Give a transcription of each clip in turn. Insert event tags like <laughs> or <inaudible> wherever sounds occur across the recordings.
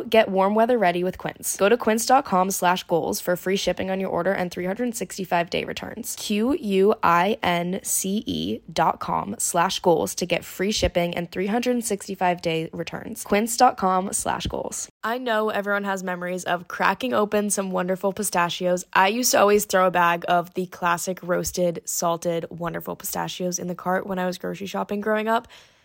get warm weather ready with Quince. Go to quince.com slash goals for free shipping on your order and 365 day returns. Q U I N C E dot com slash goals to get free shipping and 365 day returns. Quince.com slash goals. I know everyone has memories of cracking open some wonderful pistachios. I used to always throw a bag of the classic roasted, salted, wonderful pistachios in the cart when I was grocery shopping growing up.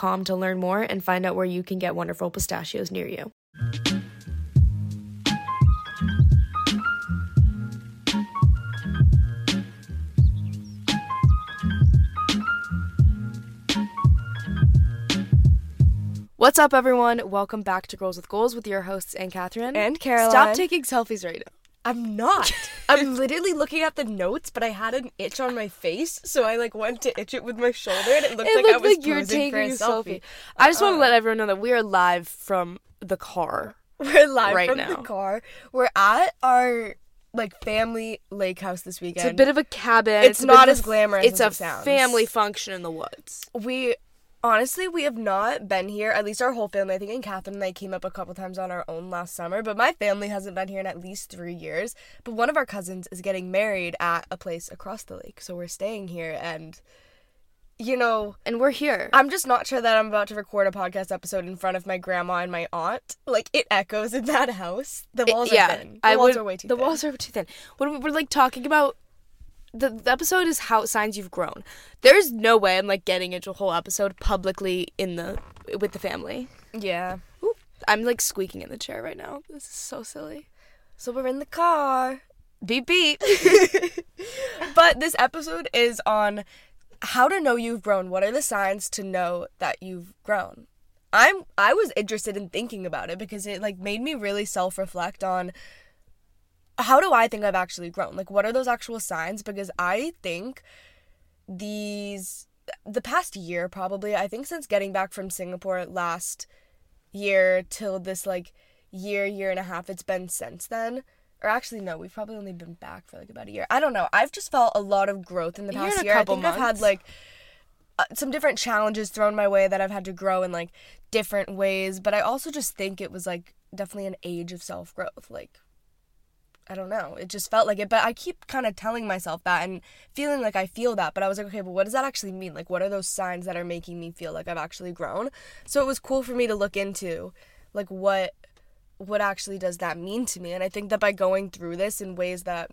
to learn more and find out where you can get wonderful pistachios near you. What's up, everyone? Welcome back to Girls with Goals with your hosts, Ann Catherine. And Caroline. Stop taking selfies right now. I'm not. I'm literally looking at the notes, but I had an itch on my face, so I like went to itch it with my shoulder, and it looked It like looked I was like you were posing taking a a selfie. selfie. I just want to Uh-uh. let everyone know that we are live from the car. <laughs> We're live right from now. the car. We're at our like family lake house this weekend. It's a bit of a cabin. It's a not as glamorous It's as a it sounds. family function in the woods. we honestly we have not been here at least our whole family i think Ann Catherine and i came up a couple times on our own last summer but my family hasn't been here in at least three years but one of our cousins is getting married at a place across the lake so we're staying here and you know And we're here. i'm just not sure that i'm about to record a podcast episode in front of my grandma and my aunt like it echoes in that house the It- walls are thin the I walls would- are way too The thin. walls are too thin. When we- we're like talking about the, the episode is how signs you've grown. There's no way I'm like getting into a whole episode publicly in the with the family. yeah Ooh, I'm like squeaking in the chair right now. This is so silly. so we're in the car Beep beep. <laughs> <laughs> but this episode is on how to know you've grown. What are the signs to know that you've grown? I'm I was interested in thinking about it because it like made me really self-reflect on how do I think I've actually grown? Like what are those actual signs? Because I think these the past year probably I think since getting back from Singapore last year till this like year year and a half it's been since then. Or actually no we've probably only been back for like about a year. I don't know. I've just felt a lot of growth in the A year past year. I think i've had like uh, some different challenges thrown my way that i've had to grow in like different ways. But i also just think it was like definitely an age of self growth like I don't know. It just felt like it. But I keep kind of telling myself that and feeling like I feel that. But I was like, okay, but what does that actually mean? Like, what are those signs that are making me feel like I've actually grown? So it was cool for me to look into, like, what what actually does that mean to me? And I think that by going through this in ways that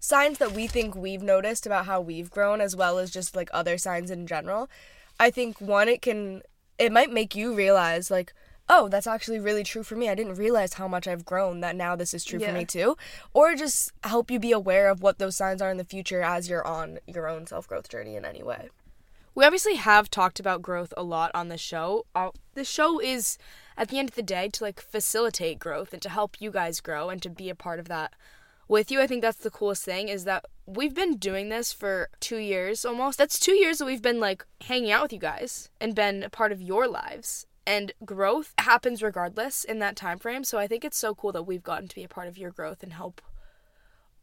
signs that we think we've noticed about how we've grown, as well as just like other signs in general, I think one, it can, it might make you realize, like, oh, that's actually really true for me. I didn't realize how much I've grown that now this is true for me too. Or just help you be aware of what those signs are in the future as you're on your own self growth journey in any way. We obviously have talked about growth a lot on the show. Uh, the show is, at the end of the day, to like facilitate growth and to help you guys grow and to be a part of that with you. I think that's the coolest thing is that we've been doing this for two years almost. That's two years that we've been like hanging out with you guys and been a part of your lives. And growth happens regardless in that time frame. So I think it's so cool that we've gotten to be a part of your growth and help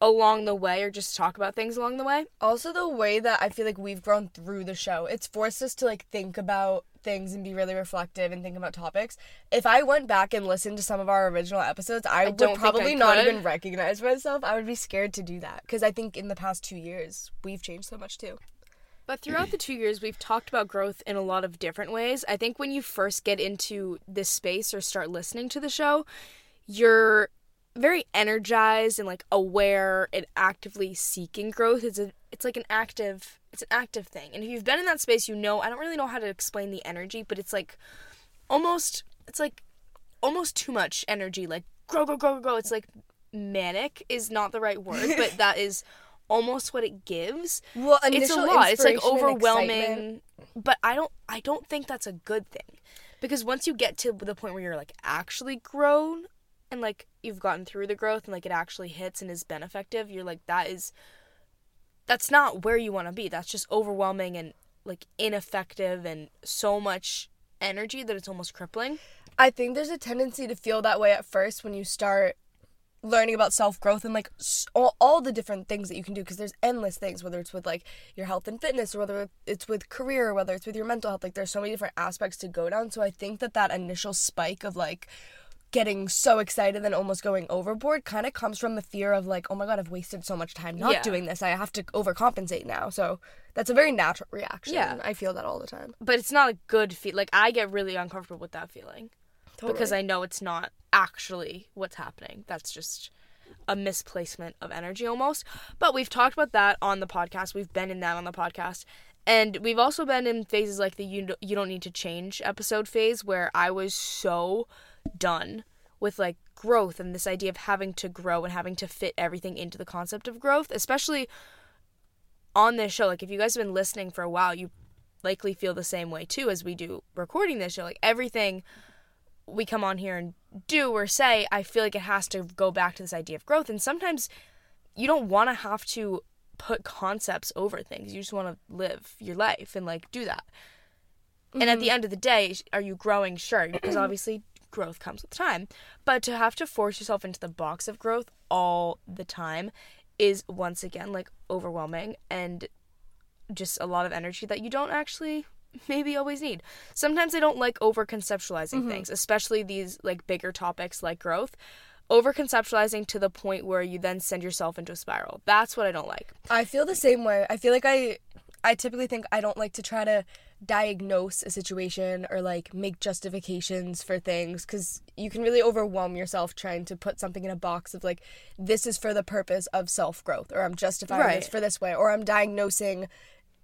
along the way or just talk about things along the way. Also, the way that I feel like we've grown through the show, it's forced us to like think about things and be really reflective and think about topics. If I went back and listened to some of our original episodes, I, don't would think I probably not even recognize myself. I would be scared to do that because I think in the past two years we've changed so much too. But throughout the two years, we've talked about growth in a lot of different ways. I think when you first get into this space or start listening to the show, you're very energized and like aware and actively seeking growth. It's a it's like an active it's an active thing. And if you've been in that space, you know I don't really know how to explain the energy, but it's like almost it's like almost too much energy. Like grow, grow, grow, grow. It's like manic is not the right word, but <laughs> that is almost what it gives Well, it's a lot. It's like overwhelming, but I don't I don't think that's a good thing. Because once you get to the point where you're like actually grown and like you've gotten through the growth and like it actually hits and is been effective, you're like that is that's not where you want to be. That's just overwhelming and like ineffective and so much energy that it's almost crippling. I think there's a tendency to feel that way at first when you start learning about self growth and like all, all the different things that you can do because there's endless things whether it's with like your health and fitness or whether it's with career or whether it's with your mental health like there's so many different aspects to go down so i think that that initial spike of like getting so excited and almost going overboard kind of comes from the fear of like oh my god i've wasted so much time not Yeah. doing this i have to overcompensate now so that's a very natural reaction Yeah. i feel that all the time But it's not a good feel. Like I get really uncomfortable with that feeling. Because I know it's not actually what's happening. That's just a misplacement of energy almost. But we've talked about that on the podcast. We've been in that on the podcast. And we've also been in phases like the you, you don't need to change episode phase where I was so done with like growth and this idea of having to grow and having to fit everything into the concept of growth, especially on this show. Like if you guys have been listening for a while, you likely feel the same way too as we do recording this show. Like everything we come on here and do or say, I feel like it has to go back to this idea of growth. And sometimes you don't want to have to put concepts over things. You just want to live your life and like do that. And at the mm-hmm. end of the day, are you growing? Sure, because obviously growth comes with time. But to have to force yourself into the box of growth all the time is once again like overwhelming and just a lot of energy that you don't actually maybe always need. Sometimes I don't like over conceptualizing mm-hmm. things, especially these like bigger topics like growth. Over conceptualizing to the point where you then send yourself into a spiral. That's what I don't like. I feel the same way. I feel like I I typically think I don't like to try to diagnose a situation or like make justifications for things cuz you can really overwhelm yourself trying to put something in a box of like this is for the purpose of self-growth or I'm justifying this for this way or I'm diagnosing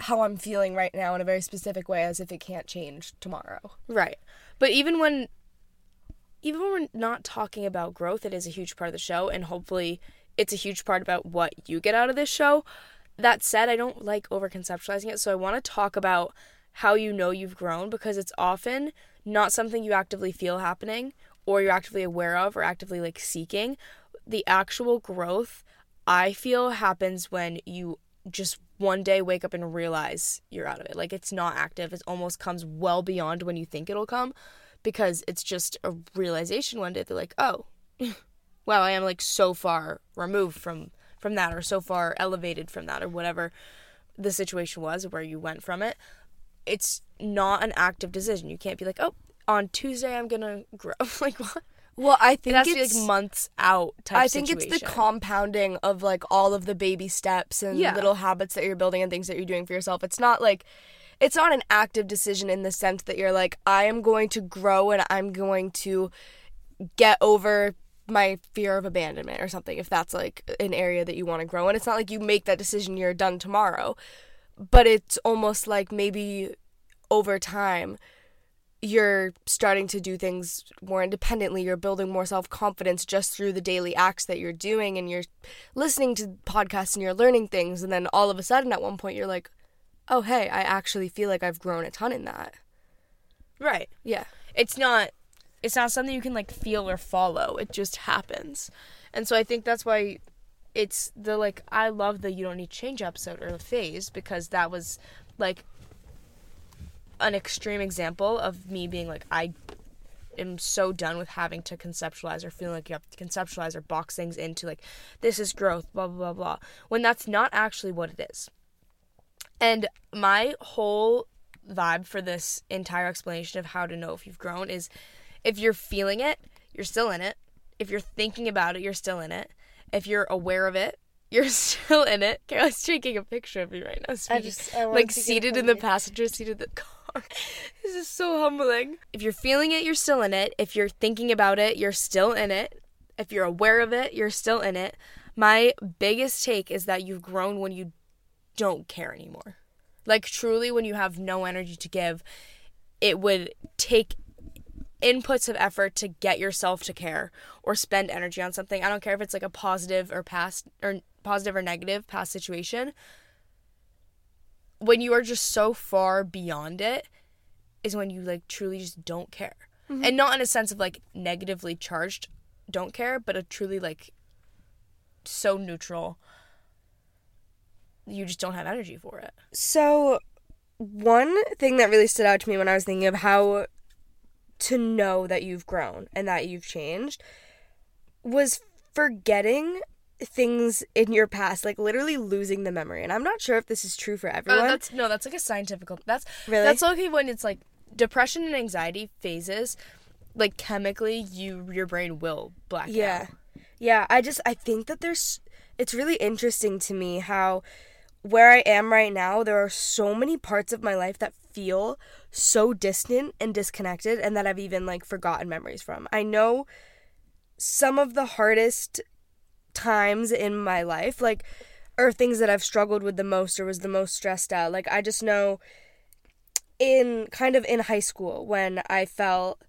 how I'm feeling right now in a very specific way as if it can't change tomorrow. Right. But even when even when we're not talking about growth, it is a huge part of the show and hopefully it's a huge part about what you get out of this show. That said, I don't like over conceptualizing it, so I want to talk about how you know you've grown because it's often not something you actively feel happening or you're actively aware of or actively like seeking. The actual growth I feel happens when you just one day wake up and realize you're out of it. Like it's not active. It almost comes well beyond when you think it'll come because it's just a realization one day. They're like, oh, <laughs> wow, I am like so far removed from from that or so far elevated from that or whatever the situation was where you went from it. It's not an active decision. You can't be like, oh, on Tuesday I'm gonna <laughs> grow. like what? Well, I It think be it's like months out type I think it's the compounding of like all of the baby steps and Yeah. little habits that you're building and things that you're doing for yourself. It's not like it's not an active decision in the sense that you're like I am going to grow and I'm going to get over my fear of abandonment or something if that's like an area that you want to grow and it's not like you make that decision you're done tomorrow but it's almost like maybe over time you're starting to do things more independently. You're building more self confidence just through the daily acts that you're doing, and you're listening to podcasts and you're learning things. And then all of a sudden, at one point, you're like, oh, hey, I actually feel like I've grown a ton in that. Right. Yeah. It's not it's not something you can like feel or follow. It just happens. And so I think that's why it's the like I love the you don't need change episode or the phase because that was like an extreme example of me being like I am so done with having to conceptualize or feeling like you have to conceptualize or box things into like this is growth blah blah blah blah when that's not actually what it is. And my whole vibe for this entire explanation of how to know if you've grown is if you're feeling it, you're still in it. If you're thinking about it, you're still in it. If you're aware of it, <laughs> you're still in it. Carol's taking a picture of me right now. I just I like seated in the passenger seat of the car. <laughs> this is so humbling. If you're feeling it, you're still in it. If you're thinking about it, you're still in it. If you're aware of it, you're still in it. My biggest take is that you've grown when you don't care anymore. Like truly when you have no energy to give, it would take inputs of effort to get yourself to care or spend energy on something. I don't care if it's like a positive or past or positive or negative past situation. When you are just so far beyond it is when you like truly just don't care. Mm-hmm. And not in a sense of like negatively charged don't care, but a truly like so neutral you just don't have energy for it. So one thing that really stood out to me when I was thinking of how to know that you've grown and that you've changed was forgetting things in your past, like literally losing the memory. And I'm not sure if this is true for uh, everyone. Uh, that's no, that's like a scientific. That's really that's okay when it's like depression and anxiety phases. Like chemically, you your brain will black yeah. out. Yeah, I just I think that there's it's really interesting to me how where I am right now, there are so many parts of my life that feel so distant and disconnected and that I've even like forgotten memories from. I know some of the hardest times in my life like are things that I've struggled with the most or was the most stressed out. Like I just know in kind of in high school when I felt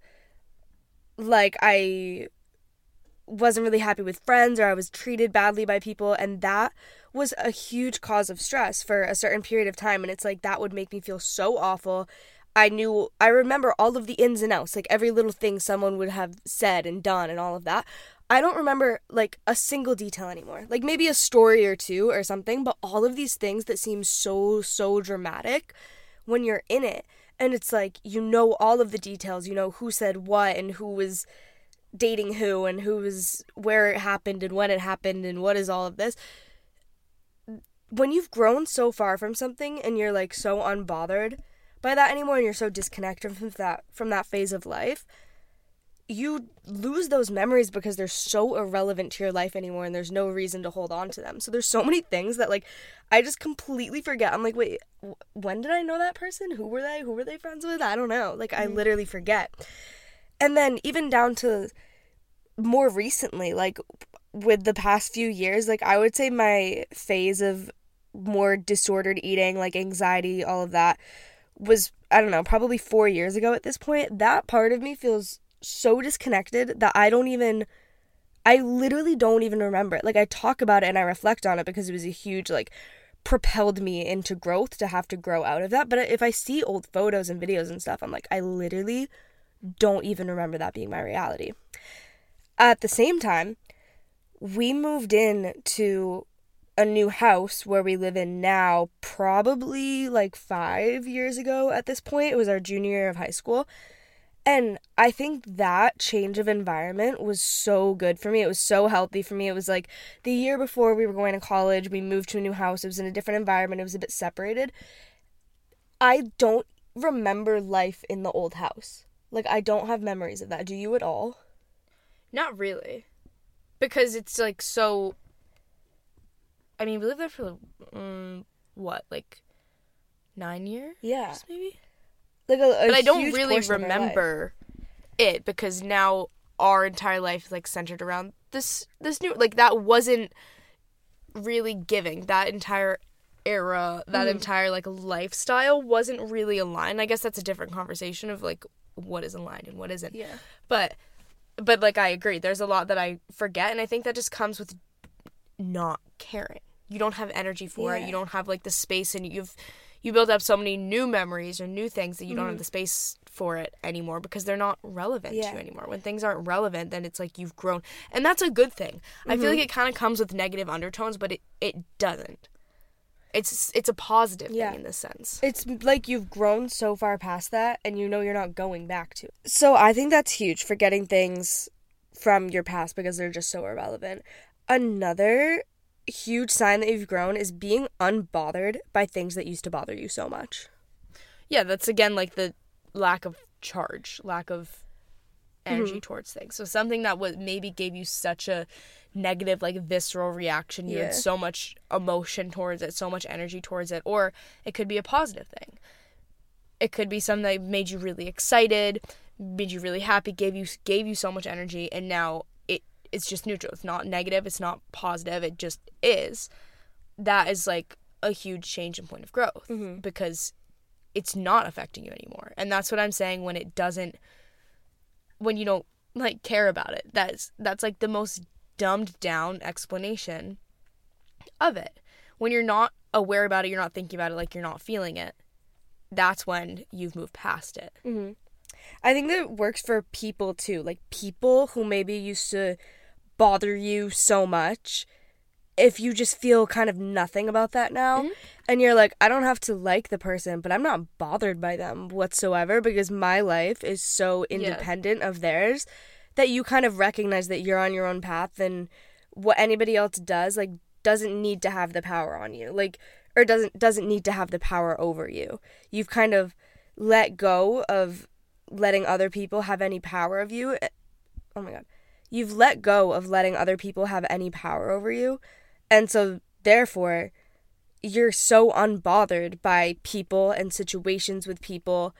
like I wasn't really happy with friends or I was treated badly by people and that was a huge cause of stress for a certain period of time and it's like that would make me feel so awful I knew I remember all of the ins and outs, like every little thing someone would have said and done and all of that. I don't remember like a single detail anymore. Like maybe a story or two or something, but all of these things that seem so so dramatic when you're in it. And it's like you know all of the details, you know who said what and who was dating who and who was where it happened and when it happened and what is all of this. When you've grown so far from something and you're like so unbothered by that anymore and you're so disconnected from that from that phase of life you lose those memories because they're so irrelevant to your life anymore and there's no reason to hold on to them. So there's so many things that like I just completely forget. I'm like, "Wait, when did I know that person? Who were they? Who were they friends with?" I don't know. Like I mm-hmm. literally forget. And then even down to more recently, like with the past few years, like I would say my phase of more disordered eating, like anxiety, all of that was I don't know, probably 4 years ago at this point, that part of me feels so disconnected that I don't even I literally don't even remember it. Like I talk about it and I reflect on it because it was a huge like propelled me into growth to have to grow out of that. But if I see old photos and videos and stuff, I'm like I literally don't even remember that being my reality. At the same time, we moved in to a new house where we live in now probably like five years ago at this point. It was our junior year of high school. And I think that change of environment was so good for me. It was so healthy for me. It was like the year before we were going to college, we moved to a new house. It was in a different environment, it was a bit separated. I don't remember life in the old house. Like, I don't have memories of that. Do you at all? Not really. Because it's like so I mean, we lived there for um, what, like nine years? Yeah, maybe. Like a, a but I don't really remember it because now our entire life is like centered around this this new like that wasn't really giving that entire era that mm. entire like lifestyle wasn't really aligned i guess that's a different conversation of like what is aligned and what isn't. Yeah. But but like I agree, there's a lot that I forget and I think that just comes with not caring. You don't have energy for it. You don't have like the space and you've you build up so many new memories or new things that you don't have mm-hmm. the space for it anymore because they're not relevant to you anymore. When things aren't relevant, then it's like you've grown. And that's a good thing. I feel like mm-hmm. it kind of comes with negative undertones, but it, it doesn't. It's it's a positive Yeah. thing in this sense. It's like you've grown so far past that and you know you're not going back to. It. So I think that's huge, for getting things from your past because they're just so irrelevant. Another huge sign that you've grown is being unbothered by things that used to bother you so much. Yeah, that's again like the lack of charge, lack of energy Mm-hmm. towards things. So something that was maybe gave you such a negative, like visceral reaction. You Yeah. had so much emotion towards it, so much energy towards it, or it could be a positive thing. It could be something that made you really excited, made you really happy, gave you gave you so much energy, and now it's just neutral. It's not negative. It's not positive. It just is. That is like a huge change in point of growth mm-hmm. because it's not affecting you anymore. And that's what I'm saying when it doesn't when you don't like care about it. That's that's like the most dumbed down explanation of it. When you're not aware about it, you're not thinking about it like you're not feeling it. That's when you've moved past it. Mm-hmm. I think that it works for people too. Like people who maybe used to bother you so much. If you just feel kind of nothing about that now, mm-hmm. and you're like, I don't have to like the person, but I'm not bothered by them whatsoever because my life is so independent of theirs that you kind of recognize that you're on your own path and what anybody else does like doesn't need to have the power on you like or doesn't doesn't need to have the power over you you've kind of let go of letting other people have any power of you oh my god you've let go of letting other people have any power over you and so therefore you're so unbothered by people and situations with people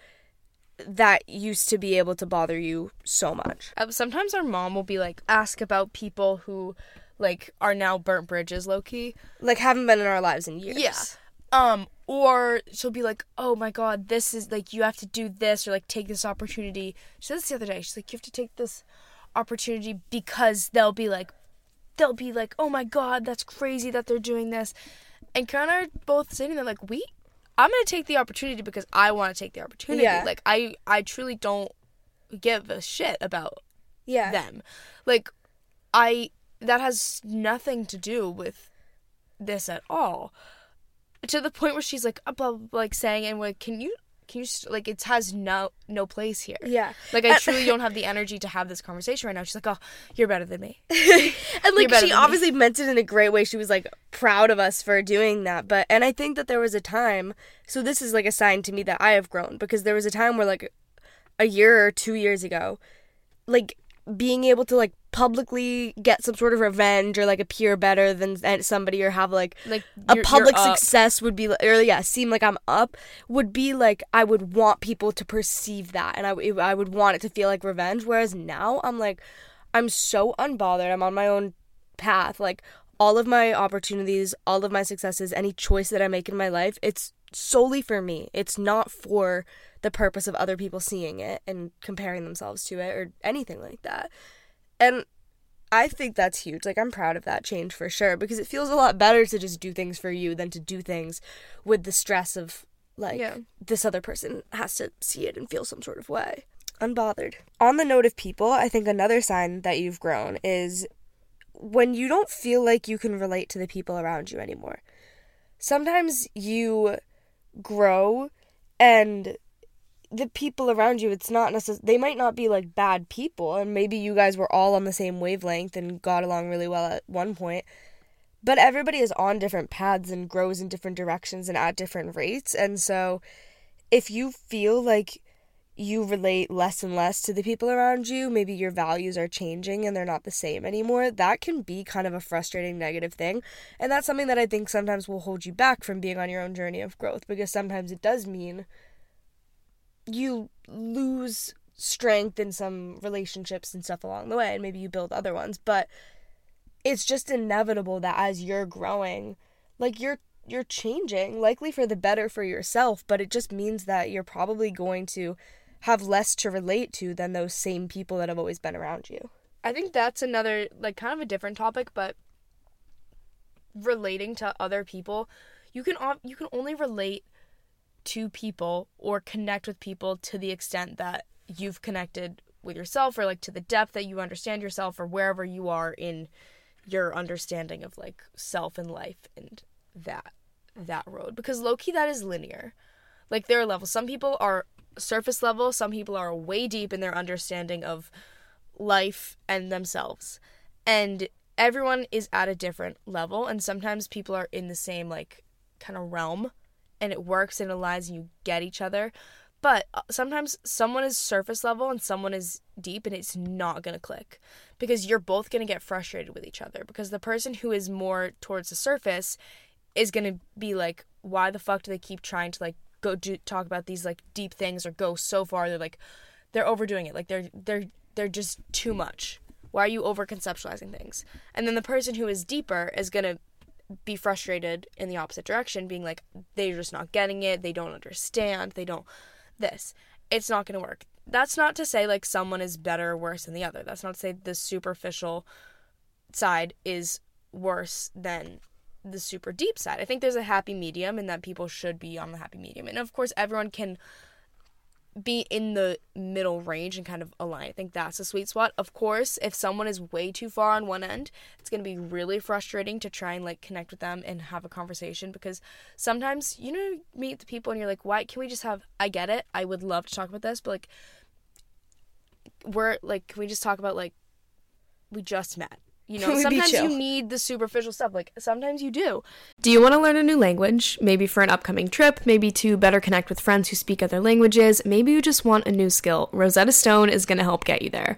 that used to be able to bother you so much Uh, Sometimes our mom will be like ask about people who like are now burnt bridges low key. like haven't been in our lives in years. Yeah. Um, or she'll be like, "Oh my God, this is like you have to do this or like take this opportunity." She said this the other day. She's like, "You have to take this opportunity because they'll be like, they'll be like, oh my God, that's crazy that they're doing this," and Karen and I are both sitting there like, "We, I'm gonna take the opportunity because I want to take the opportunity. Yeah. Like I, I truly don't give a shit about Yeah. them. Like I that has nothing to do with this at all. To the point where she's like up like saying and like can you can you st- like it has no no place here. Yeah. Like I uh, truly don't <laughs> have the energy to have this conversation right now. She's like, "Oh, you're better than me." <laughs> and like she than me. obviously meant it in a great way. She was like proud of us for doing that. But and I think that there was a time so this is like a sign to me that I have grown because there was a time where like a year or two years ago, like being able to like publicly get some sort of revenge or like appear better than somebody or have like Like a public success would be or yeah seem like i'm up would be like i would want people to perceive that and I I would want it to feel like revenge. Whereas now i'm like i'm so unbothered. I'm on my own path. Like all of my opportunities all of my successes any choice that i make in my life it's solely for me. It's not for the purpose of other people seeing it and comparing themselves to it or anything like that and I think that's huge. Like I'm proud of that change for sure because it feels a lot better to just do things for you than to do things with the stress of like Yeah. this other person has to see it and feel some sort of way. Unbothered. On the note of people, I think another sign that you've grown is when you don't feel like you can relate to the people around you anymore. Sometimes you grow and the people around you it's not necessarily they might not be like bad people and maybe you guys were all on the same wavelength and got along really well at one point but everybody is on different paths and grows in different directions and at different rates and so if you feel like you relate less and less to the people around you maybe your values are changing and they're not the same anymore that can be kind of a frustrating negative thing and that's something that i think sometimes will hold you back from being on your own journey of growth because sometimes it does mean you lose strength in some relationships and stuff along the way and maybe you build other ones but it's just inevitable that as you're growing like you're you're changing likely for the better for yourself but it just means that you're probably going to have less to relate to than those same people that have always been around you. I think that's another like kind of a different topic, but relating to other people, you can you can only relate to people or connect with people to the extent that you've connected with yourself or like to the depth that you understand yourself or wherever you are in your understanding of like self and life and that that road. Because low key that is linear. Like there are levels. Some people are surface level. Some people are way deep in their understanding of life and themselves. And everyone is at a different level. And sometimes people are in the same like kind of realm and it works and it aligns and you get each other. But uh, sometimes someone is surface level and someone is deep and it's not going to click because you're both going to get frustrated with each other because the person who is more towards the surface is going to be like why the fuck do they keep trying to like go do talk about these like deep things or go so far? They're like they're overdoing it. Like they're they're they're just too much. Why are you over conceptualizing things? And then the person who is deeper is going to be frustrated in the opposite direction being like they're just not getting it they don't understand they don't this it's not going to work that's not to say like someone is better or worse than the other that's not to say the superficial side is worse than the super deep side. I think there's a happy medium and that people should be on the happy medium. And of course, everyone can be in the middle range and kind of align. I think that's a sweet spot. Of course, if someone is way too far on one end, it's going to be really frustrating to try and like connect with them and have a conversation because sometimes you know meet the people and you're like, "Why can we just have I get it. I would love to talk about this, but like we're like can we just talk about like we just met you <laughs> know, sometimes you need the superficial stuff. Like, sometimes you do. Do you want to learn a new language? Maybe for an upcoming trip, maybe to better connect with friends who speak other languages, maybe you just want a new skill. Rosetta Stone is going to help get you there.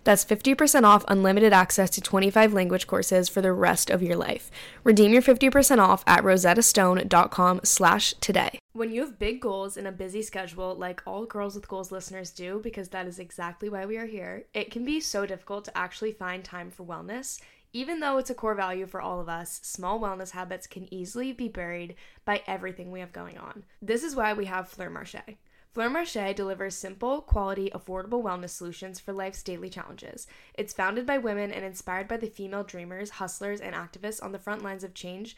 That's 50% off unlimited access to 25 language courses for the rest of your life. Redeem your 50% off at rosettastone.com slash today. When you have big goals and a busy schedule, like all Girls with Goals listeners do, because that is exactly why we are here, it can be so difficult to actually find time for wellness. Even though it's a core value for all of us, small wellness habits can easily be buried by everything we have going on. This is why we have Fleur Marché. Fleur Marché delivers simple, quality, affordable wellness solutions for life's daily challenges. It's founded by women and inspired by the female dreamers, hustlers, and activists on the front lines of change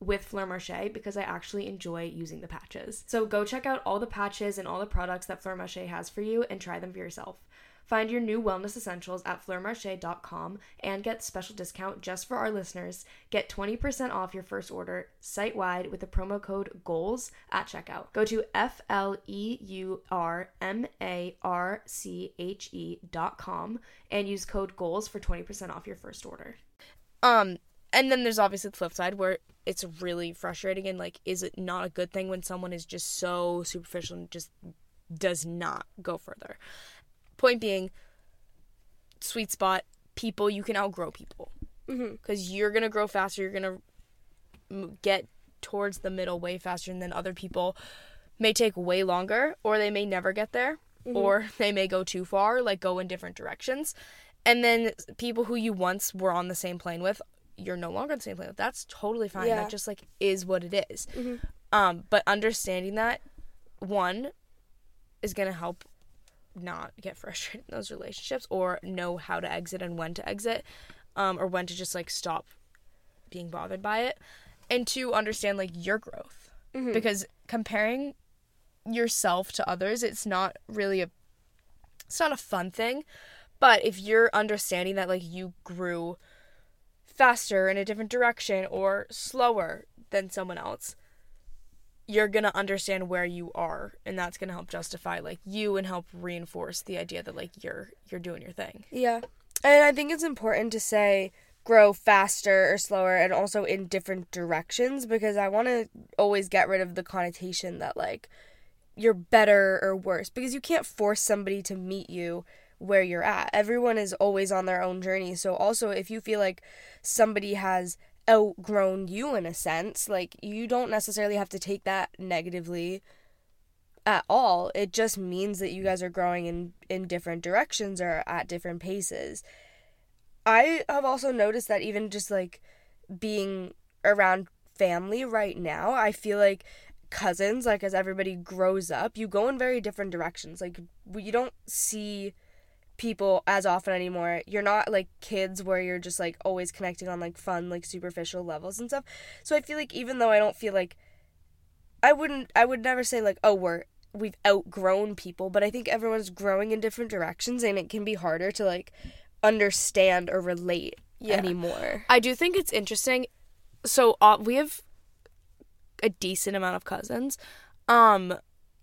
with Fleur Marché because I actually enjoy using the patches. So go check out all the patches and all the products that Fleur Marché has for you and try them for yourself. Find your new wellness essentials at fleurmarche.com and get special discount just for our listeners. Get 20% off your first order site wide with the promo code GOALS at checkout. Go to F L E U R M A R C H E.com and use code GOALS for 20% off your first order. Um, and then there's obviously the flip side where it's really frustrating and like is it not a good thing when someone is just so superficial and just does not go further point being sweet spot people you can outgrow people because mm-hmm. you're gonna grow faster you're gonna get towards the middle way faster and then other people may take way longer or they may never get there or <laughs> they may go too far, like go in different directions. And then people who you once were on the same plane with, you're no longer on the same plane with. That's totally fine. Yeah. That just like is what it is. Um, but understanding that one is gonna help not get frustrated in those relationships or know how to exit and when to exit, um, or when to just like stop being bothered by it, and to understand like your growth because comparing yourself to others, it's not really a it's not a fun thing, but if you're understanding that like you grew faster in a different direction or slower than someone else, you're going to understand where you are and that's going to help justify like you and help reinforce the idea that like you're you're doing your thing. Yeah. And I think it's important to say grow faster or slower and also in different directions because I want to always get rid of the connotation that like you're better or worse because you can't force somebody to meet you where you're at. Everyone is always on their own journey. So also if you feel like somebody has outgrown you in a sense, like you don't necessarily have to take that negatively at all. It just means that you guys are growing in in different directions or at different paces. I have also noticed that even just like being around family right now, I feel like cousins, like as everybody grows up, you go in very different directions. Like you don't see people as often anymore. You're not like kids where you're just like always connecting on like fun, like superficial levels and stuff. So I feel like even though I don't feel like I wouldn't I would never say like, oh, we're we've outgrown people, but I think everyone's growing in different directions and it can be harder to like understand or relate Yeah. anymore. I do think it's interesting. So uh, we have a decent amount of cousins. Um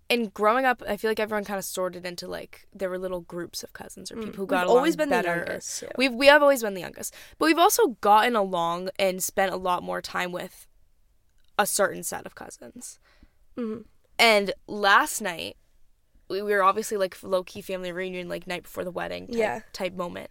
and growing up, I feel like everyone kind of sorted into like there were little groups of cousins or people who got Mm. We've along always been the youngest, yeah. We've we have always been the youngest, but we've also gotten along and spent a lot more time with a certain set of cousins. Mm-hmm. And last night, we we were obviously like low key family reunion, like night before the wedding type, Yeah. type moment.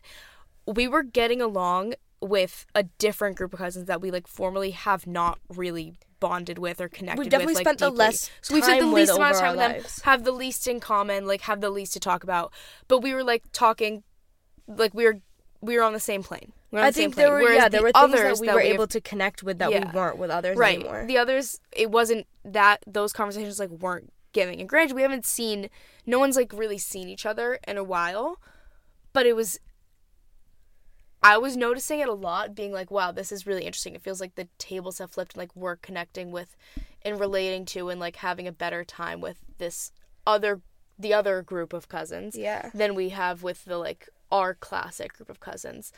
We were getting along with a different group of cousins that we like formally have not really bonded with or connected We've definitely with. like, spent the deeply. less so we've spent the least amount of time with our them, lives. have the least in common, like have the least to talk about. But we were like talking, like we were we were on the same plane. We I the same think there plane. were Whereas yeah, the there were things others that we were have- able to connect with that Yeah. we weren't with others right anymore. the others it wasn't that those conversations like weren't giving and granted we haven't seen no one's like really seen each other in a while but it was i was noticing it a lot being like wow this is really interesting it feels like the tables have flipped and like we're connecting with and relating to and like having a better time with this other the other group of cousins Yeah. than we have with the like our classic group of cousins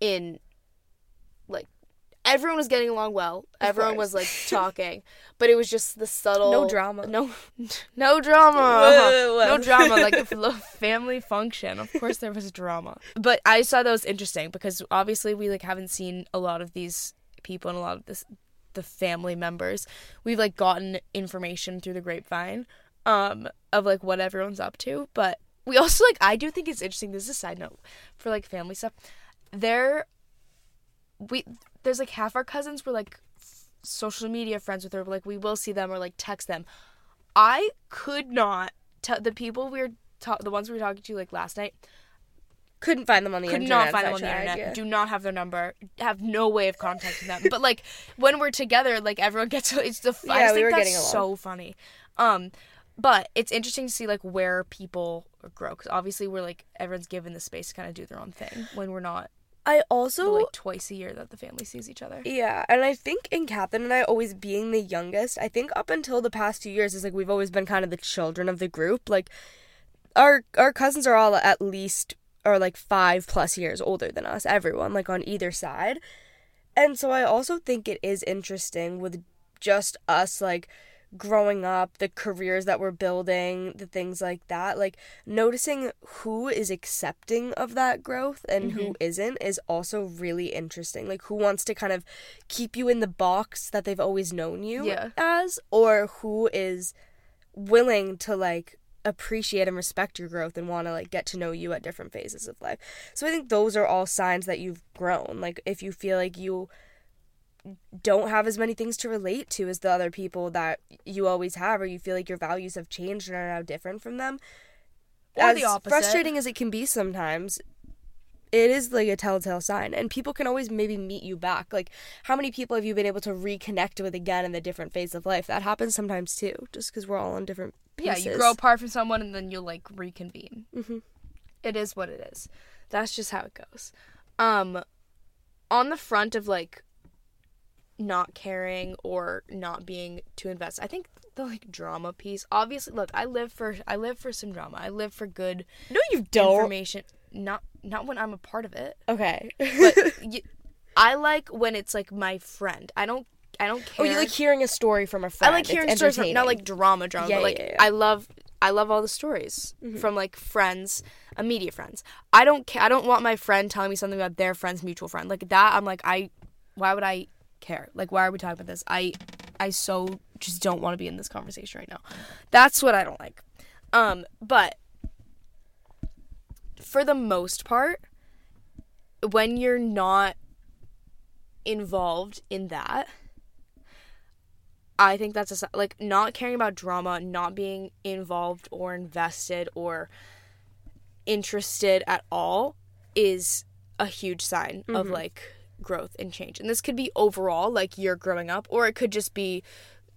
in like everyone was getting along well. Everyone was like <laughs> talking but it was just the subtle No drama. no <laughs> no drama. <laughs> No drama like a family function. Of course there was drama. But i saw that was interesting because obviously we like haven't seen a lot of these people and a lot of this the family members. We've like gotten information through the grapevine um of like what everyone's up to but we also like i do think it's interesting this is a side note for like family stuff. There we there's like half our cousins were like social media friends with her like we will see them or like text them i could not tell the people we were ta- the ones we were talking to like last night Couldn't find them on the could internet. not find them on the internet yeah. do not have their number have no way of contacting them but like when we're together like everyone gets <laughs> it's the I Yeah, just we think were that's getting along. so funny um but it's interesting to see like where people grow because obviously we're like everyone's given the space to kind of do their own thing when we're not I also like twice a year that the family sees each other Yeah, and I think Ann Catherine and I always being the youngest, I think up until the past few years, is like we've always been kind of the children of the group. Like our our cousins are all at least or like five plus years older than us, everyone, like on either side. And so I also think it is interesting with just us like growing up, the careers that we're building, the things like that, like noticing who is accepting of that growth and who mm-hmm. isn't is also really interesting. Like who wants to kind of keep you in the box that they've always known you Yeah. as or who is willing to like appreciate and respect your growth and want to like get to know you at different phases of life. So I think those are all signs that you've grown. Like if you feel like you don't have as many things to relate to as the other people that you always have or you feel like your values have changed and are now different from them, Or as the opposite. frustrating as it can be sometimes, it is like a telltale sign, and people can always maybe meet you back. Like, how many people have you been able to reconnect with again in a different phase of life? That happens sometimes too, just because we're all on different pieces. Yeah, you grow apart from someone and then you'll like reconvene. Mhm. It is what it is. That's just how it goes. Um, on the front of like not caring or not being too invested, I think the like drama piece. Obviously, look, I live for I live for some drama. I live for good No, you don't. information. Not not when I'm a part of it, Okay, but <laughs> y- I like when it's like my friend. I don't I don't care. oh, you like hearing a story from a friend. I like hearing It's stories from not like drama drama, Yeah, but like yeah, yeah. I love I love all the stories Mm-hmm. from like friends, immediate friends. I don't care. I don't want my friend telling me something about their friend's mutual friend. Like that I'm like I why would I care? Like why are we talking about this? I I so just don't want to be in this conversation right now. That's what I don't like. Um but for the most part when you're not involved in that I think that's a like not caring about drama, not being involved or invested or interested at all is a huge sign of like growth and change. And this could be overall like you're growing up or it could just be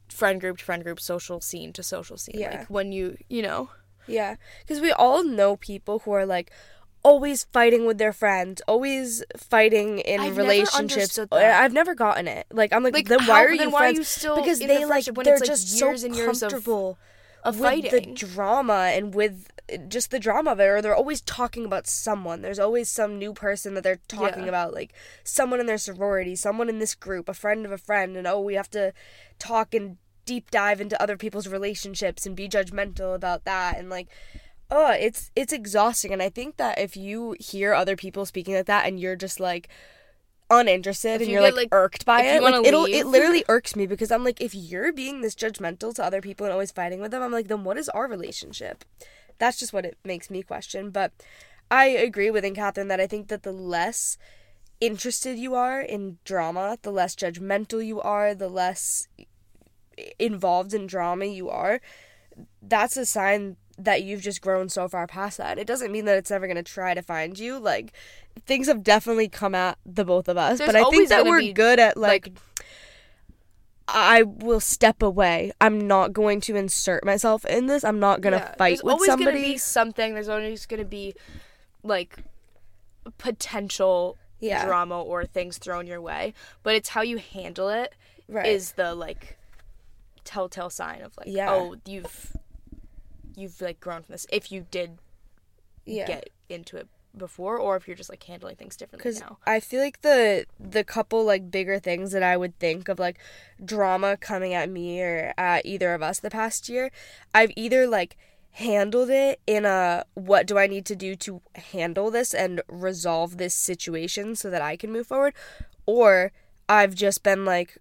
friend group to friend group, social scene to social scene. Yeah. Like when you, you know, Yeah, because we all know people who are like always fighting with their friends, always fighting in I've relationships. that. I've never gotten it. Like I'm like, Like, then how- why are then you why are you still because they the like when they're like, just years so and years of- comfortable of with fighting. the drama and with just the drama of it, or they're always talking about someone. There's always some new person that they're talking Yeah. about, like someone in their sorority, someone in this group, a friend of a friend, and oh, we have to talk and deep dive into other people's relationships and be judgmental about that, and like, oh, it's it's exhausting. And I think that if you hear other people speaking like that, and you're just like uninterested If and you you're get, like, like- irked by it, like it'll leave. it literally irks me because I'm like, if you're being this judgmental to other people and always fighting with them, I'm like, then what is our relationship? That's just what it makes me question. But I agree with Catherine that I think that the less interested you are in drama, the less judgmental you are, the less involved in drama you are, that's a sign that you've just grown so far past that. It doesn't mean that it's never going to try to find you. Like, things have definitely come at the both of us, There's but I think that we're good at, like, like I will step away. I'm not going to insert myself in this. I'm not going to Yeah, fight with somebody. there's always gonna be something. There's always gonna be like potential Yeah. drama or things thrown your way, but it's how you handle it is Right. the like telltale sign of like Yeah. oh you've you've like grown from this if you did yeah. get into it before or if you're just like handling things differently because now. I feel like the the couple like bigger things that I would think of like drama coming at me or at either of us the past year, I've either like handled it in a what do I need to do to handle this and resolve this situation so that I can move forward, or I've just been like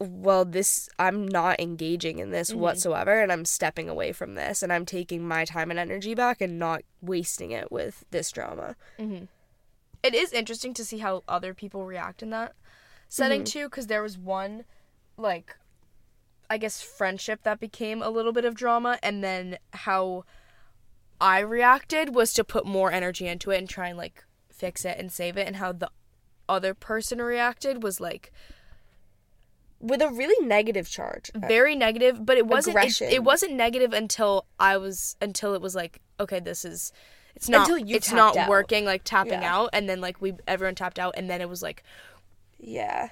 well this i'm not engaging in this mm-hmm. whatsoever and i'm stepping away from this and i'm taking my time and energy back and not wasting it with this drama. Mm-hmm. It is interesting to see how other people react in that setting mm-hmm. too because there was one like i guess friendship that became a little bit of drama and then how i reacted was to put more energy into it and try and like fix it and save it and how the other person reacted was like with a really negative charge uh, very negative but it wasn't it, Aggression. it wasn't negative until i was until it was like okay this is it's not Until you it's not out. working like tapping Yeah. out and then like we everyone tapped out and then it was like Yeah.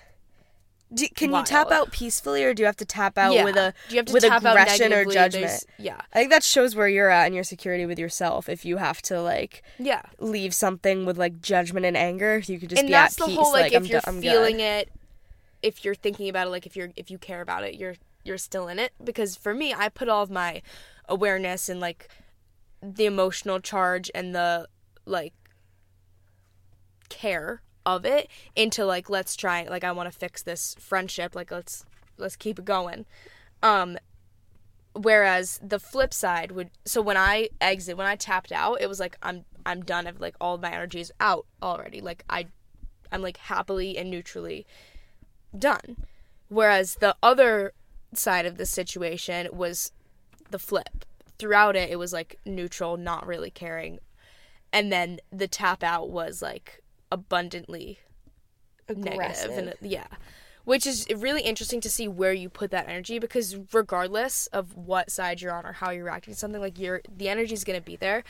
Do, can you tap out peacefully, or do you have to tap out yeah. with a Do you have to with tap out aggression or judgment? There's- yeah I think that shows where you're at in your security with yourself. If you have to like yeah leave something with like judgment and anger, you could just and be that's at the peace. whole like, like if I'm, you're I'm feeling good. it if you're thinking about it like if you're if you care about it you're you're still in it. Because for me i put all of my awareness and like the emotional charge and the like care of it into like let's try like i want to fix this friendship like let's let's keep it going. Um whereas the flip side would so when i exit when i tapped out it was like i'm i'm done i've like all of my energy is out already. Like i i'm like happily and neutrally done. Whereas the other side of the situation was the flip. Throughout it, it was like neutral, not really caring. And then the tap out was like abundantly Aggressive. negative. And yeah. Which is really interesting to see where you put that energy because regardless of what side you're on or how you're reacting to something like your the energy is going to be there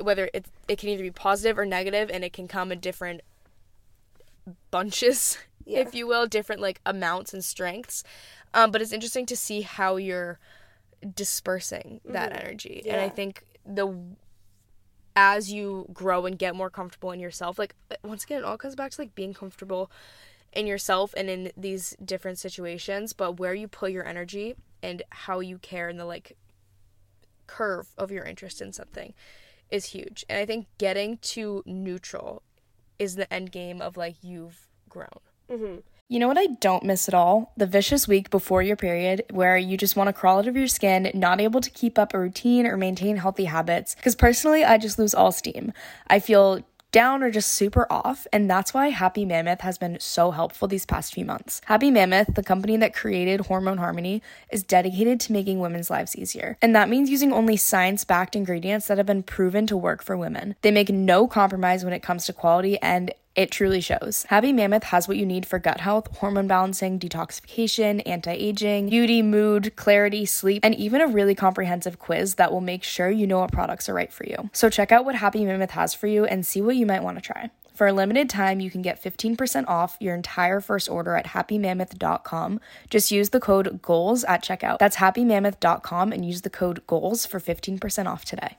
whether it it can either be positive or negative and it can come in different bunches <laughs> Yeah. if you will different like amounts and strengths. Um, but it's interesting to see how you're dispersing that energy. And i think the as you grow and get more comfortable in yourself like once again it all comes back to like being comfortable in yourself and in these different situations. But where you put your energy and how you care and the like curve of your interest in something is huge. And i think getting to neutral is the end game of like you've grown Mm-hmm. You know what I don't miss at all? The vicious week before your period where you just want to crawl out of your skin, not able to keep up a routine or maintain healthy habits. Because personally, I just lose all steam. I feel down or just super off, and that's why Happy Mammoth has been so helpful these past few months. Happy Mammoth, the company that created Hormone Harmony, is dedicated to making women's lives easier. And that means using only science backed ingredients that have been proven to work for women. They make no compromise when it comes to quality, and it truly shows. Happy Mammoth has what you need for gut health, hormone balancing, detoxification, anti aging, beauty, mood, clarity, sleep, and even a really comprehensive quiz that will make sure you know what products are right for you. So check out what Happy Mammoth has for you and see what you might want to try. For a limited time, you can get 15% off your entire first order at happymammoth.com. Just use the code GOALS at checkout. That's happymammoth.com and use the code GOALS for 15% off today.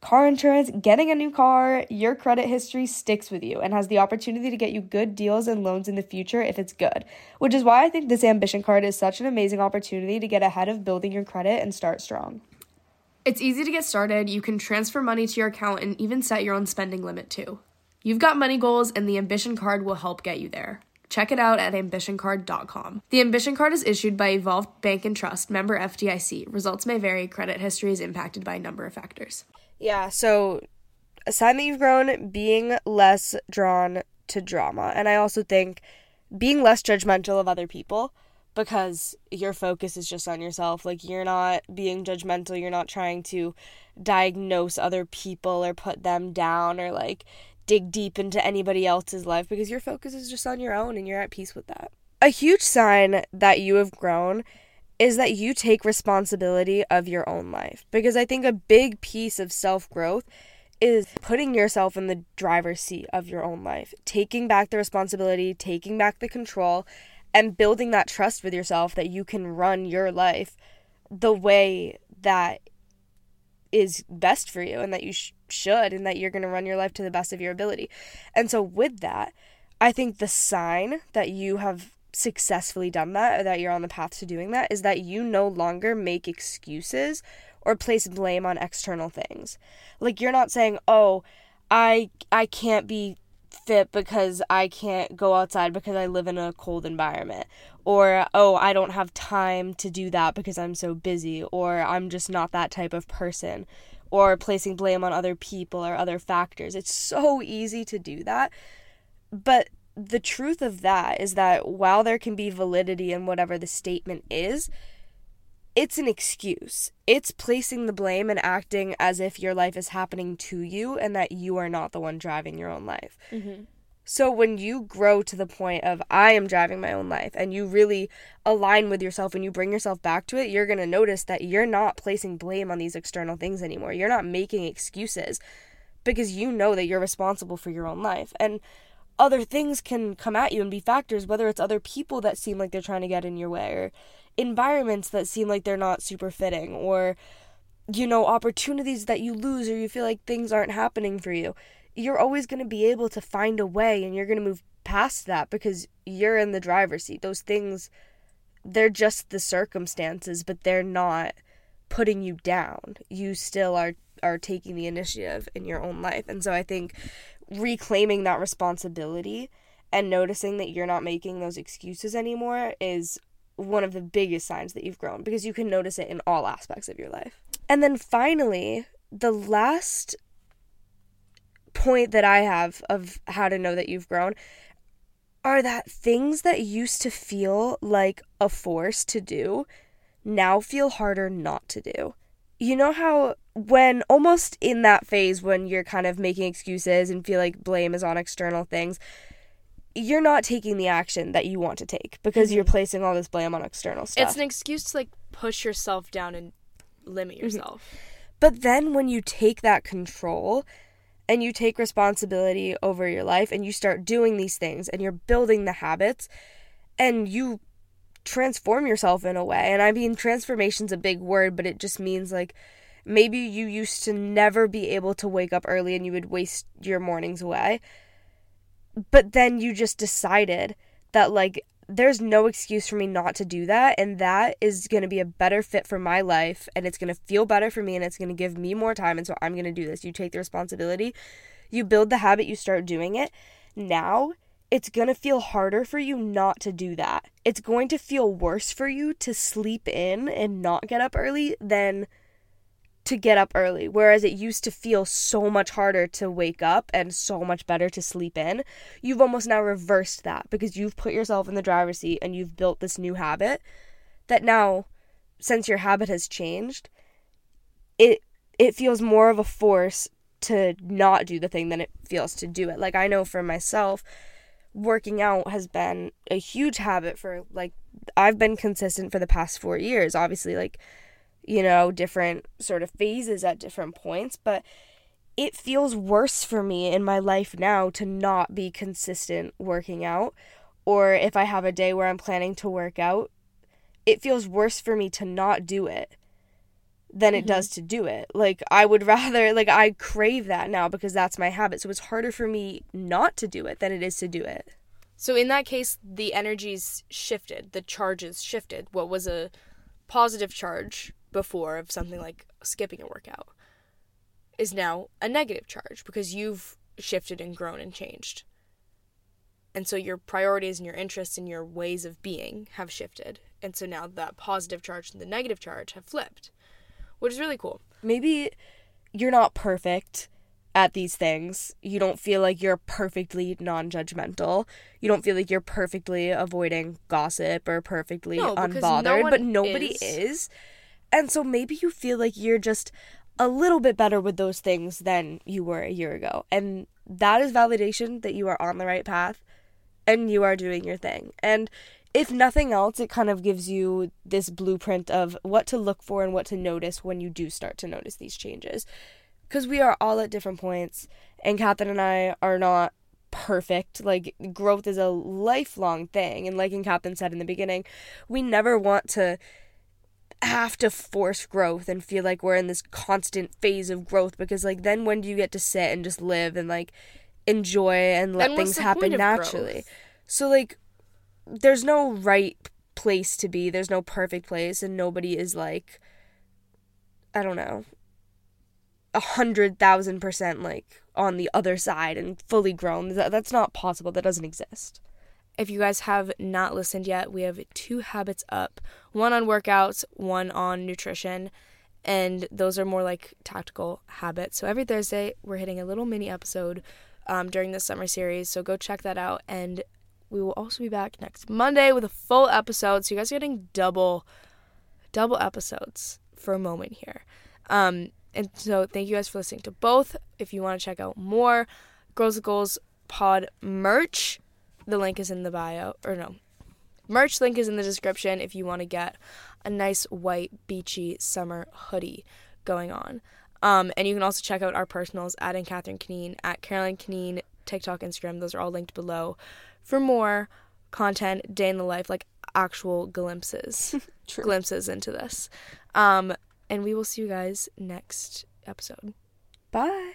car insurance, getting a new car, your credit history sticks with you and has the opportunity to get you good deals and loans in the future if it's good. Which is why I think this ambition card is such an amazing opportunity to get ahead of building your credit and start strong. It's easy to get started. You can transfer money to your account and even set your own spending limit too. You've got money goals, and the Ambition Card will help get you there. Check it out at ambitioncard.com. The Ambition Card is issued by Evolve Bank and Trust, member FDIC. Results may vary. Credit history is impacted by a number of factors. Yeah, so a sign that you've grown, being less drawn to drama. And I also think being less judgmental of other people because your focus is just on yourself. Like, you're not being judgmental, you're not trying to diagnose other people or put them down or like dig deep into anybody else's life because your focus is just on your own and you're at peace with that. A huge sign that you have grown is that you take responsibility of your own life. Because I think a big piece of self growth is putting yourself in the driver's seat of your own life, taking back the responsibility, taking back the control, and building that trust with yourself that you can run your life the way that is best for you and that you sh- should and that you're going to run your life to the best of your ability. And so with that, I think the sign that you have successfully done that or that you're on the path to doing that is that you no longer make excuses or place blame on external things. Like you're not saying, "Oh, I I can't be fit because I can't go outside because I live in a cold environment." Or, "Oh, I don't have time to do that because I'm so busy." Or, "I'm just not that type of person." Or placing blame on other people or other factors. It's so easy to do that. But the truth of that is that while there can be validity in whatever the statement is, it's an excuse. It's placing the blame and acting as if your life is happening to you and that you are not the one driving your own life. Mm-hmm. So when you grow to the point of I am driving my own life and you really align with yourself and you bring yourself back to it, you're going to notice that you're not placing blame on these external things anymore. You're not making excuses because you know that you're responsible for your own life. And other things can come at you and be factors, whether it's other people that seem like they're trying to get in your way or environments that seem like they're not super fitting or you know opportunities that you lose or you feel like things aren't happening for you. You're always going to be able to find a way and you're going to move past that because you're in the driver's seat. Those things they're just the circumstances but they're not putting you down. You still are are taking the initiative in your own life. And so i think reclaiming that responsibility and noticing that you're not making those excuses anymore is one of the biggest signs that you've grown because you can notice it in all aspects of your life. And then finally, the last point that I have of how to know that you've grown are that things that used to feel like a force to do now feel harder not to do. You know how when almost in that phase when you're kind of making excuses and feel like blame is on external things, you're not taking the action that you want to take because mm-hmm. you're placing all this blame on external stuff. It's an excuse to like push yourself down and limit mm-hmm. yourself. Mm-hmm. But then when you take that control and you take responsibility over your life and you start doing these things and you're building the habits and you transform yourself in a way. And I mean transformation's a big word, but it just means like maybe you used to never be able to wake up early and you would waste your mornings away but then you just decided that like there's no excuse for me not to do that and that is going to be a better fit for my life and it's going to feel better for me and it's going to give me more time and so I'm going to do this. You take the responsibility. You build the habit, you start doing it. Now, it's going to feel harder for you not to do that. It's going to feel worse for you to sleep in and not get up early than to get up early, whereas it used to feel so much harder to wake up and so much better to sleep in. You've almost now reversed that because you've put yourself in the driver's seat and you've built this new habit that now, since your habit has changed, it it feels more of a force to not do the thing than it feels to do it. Like I know for myself, working out has been a huge habit for like I've been consistent for the past 4 years. Obviously like you know, different sort of phases at different points, but it feels worse for me in my life now to not be consistent working out. Or if I have a day where I'm planning to work out, it feels worse for me to not do it than it mm-hmm. does to do it. Like I would <laughs> rather like I crave that now because that's my habit. So it's harder for me not to do it than it is to do it. So in that case the energies shifted, the charges shifted. What was a positive charge before of something like skipping a workout is now a negative charge because you've shifted and grown and changed. And so your priorities and your interests and your ways of being have shifted. And so now that positive charge and the negative charge have flipped, which is really cool. Maybe you're not perfect at these things. You don't feel like you're perfectly non judgmental. You don't feel like you're perfectly avoiding gossip or perfectly no, unbothered, no but nobody is. is. And so maybe you feel like you're just a little bit better with those things than you were a year ago. And that is validation that you are on the right path and you are doing your thing. And if nothing else, it kind of gives you this blueprint of what to look for and what to notice when you do start to notice these changes. Because we are all at different points, and Catherine and I are not perfect. Like, growth is a lifelong thing. And, like in Catherine said in the beginning, we never want to have to force growth and feel like we're in this constant phase of growth because like then when do you get to sit and just live and like enjoy and let things happen naturally growth? so like there's no right place to be there's no perfect place and nobody is like i don't know a hundred thousand percent like on the other side and fully grown that's not possible that doesn't exist if you guys have not listened yet, we have two habits up one on workouts, one on nutrition. And those are more like tactical habits. So every Thursday, we're hitting a little mini episode um, during the summer series. So go check that out. And we will also be back next Monday with a full episode. So you guys are getting double, double episodes for a moment here. Um, and so thank you guys for listening to both. If you want to check out more Girls with Goals pod merch, the link is in the bio, or no, merch link is in the description if you want to get a nice white beachy summer hoodie going on. Um, and you can also check out our personals at Catherine Conneen at Caroline Conneen TikTok, Instagram. Those are all linked below for more content, day in the life, like actual glimpses, <laughs> glimpses into this. Um, and we will see you guys next episode. Bye.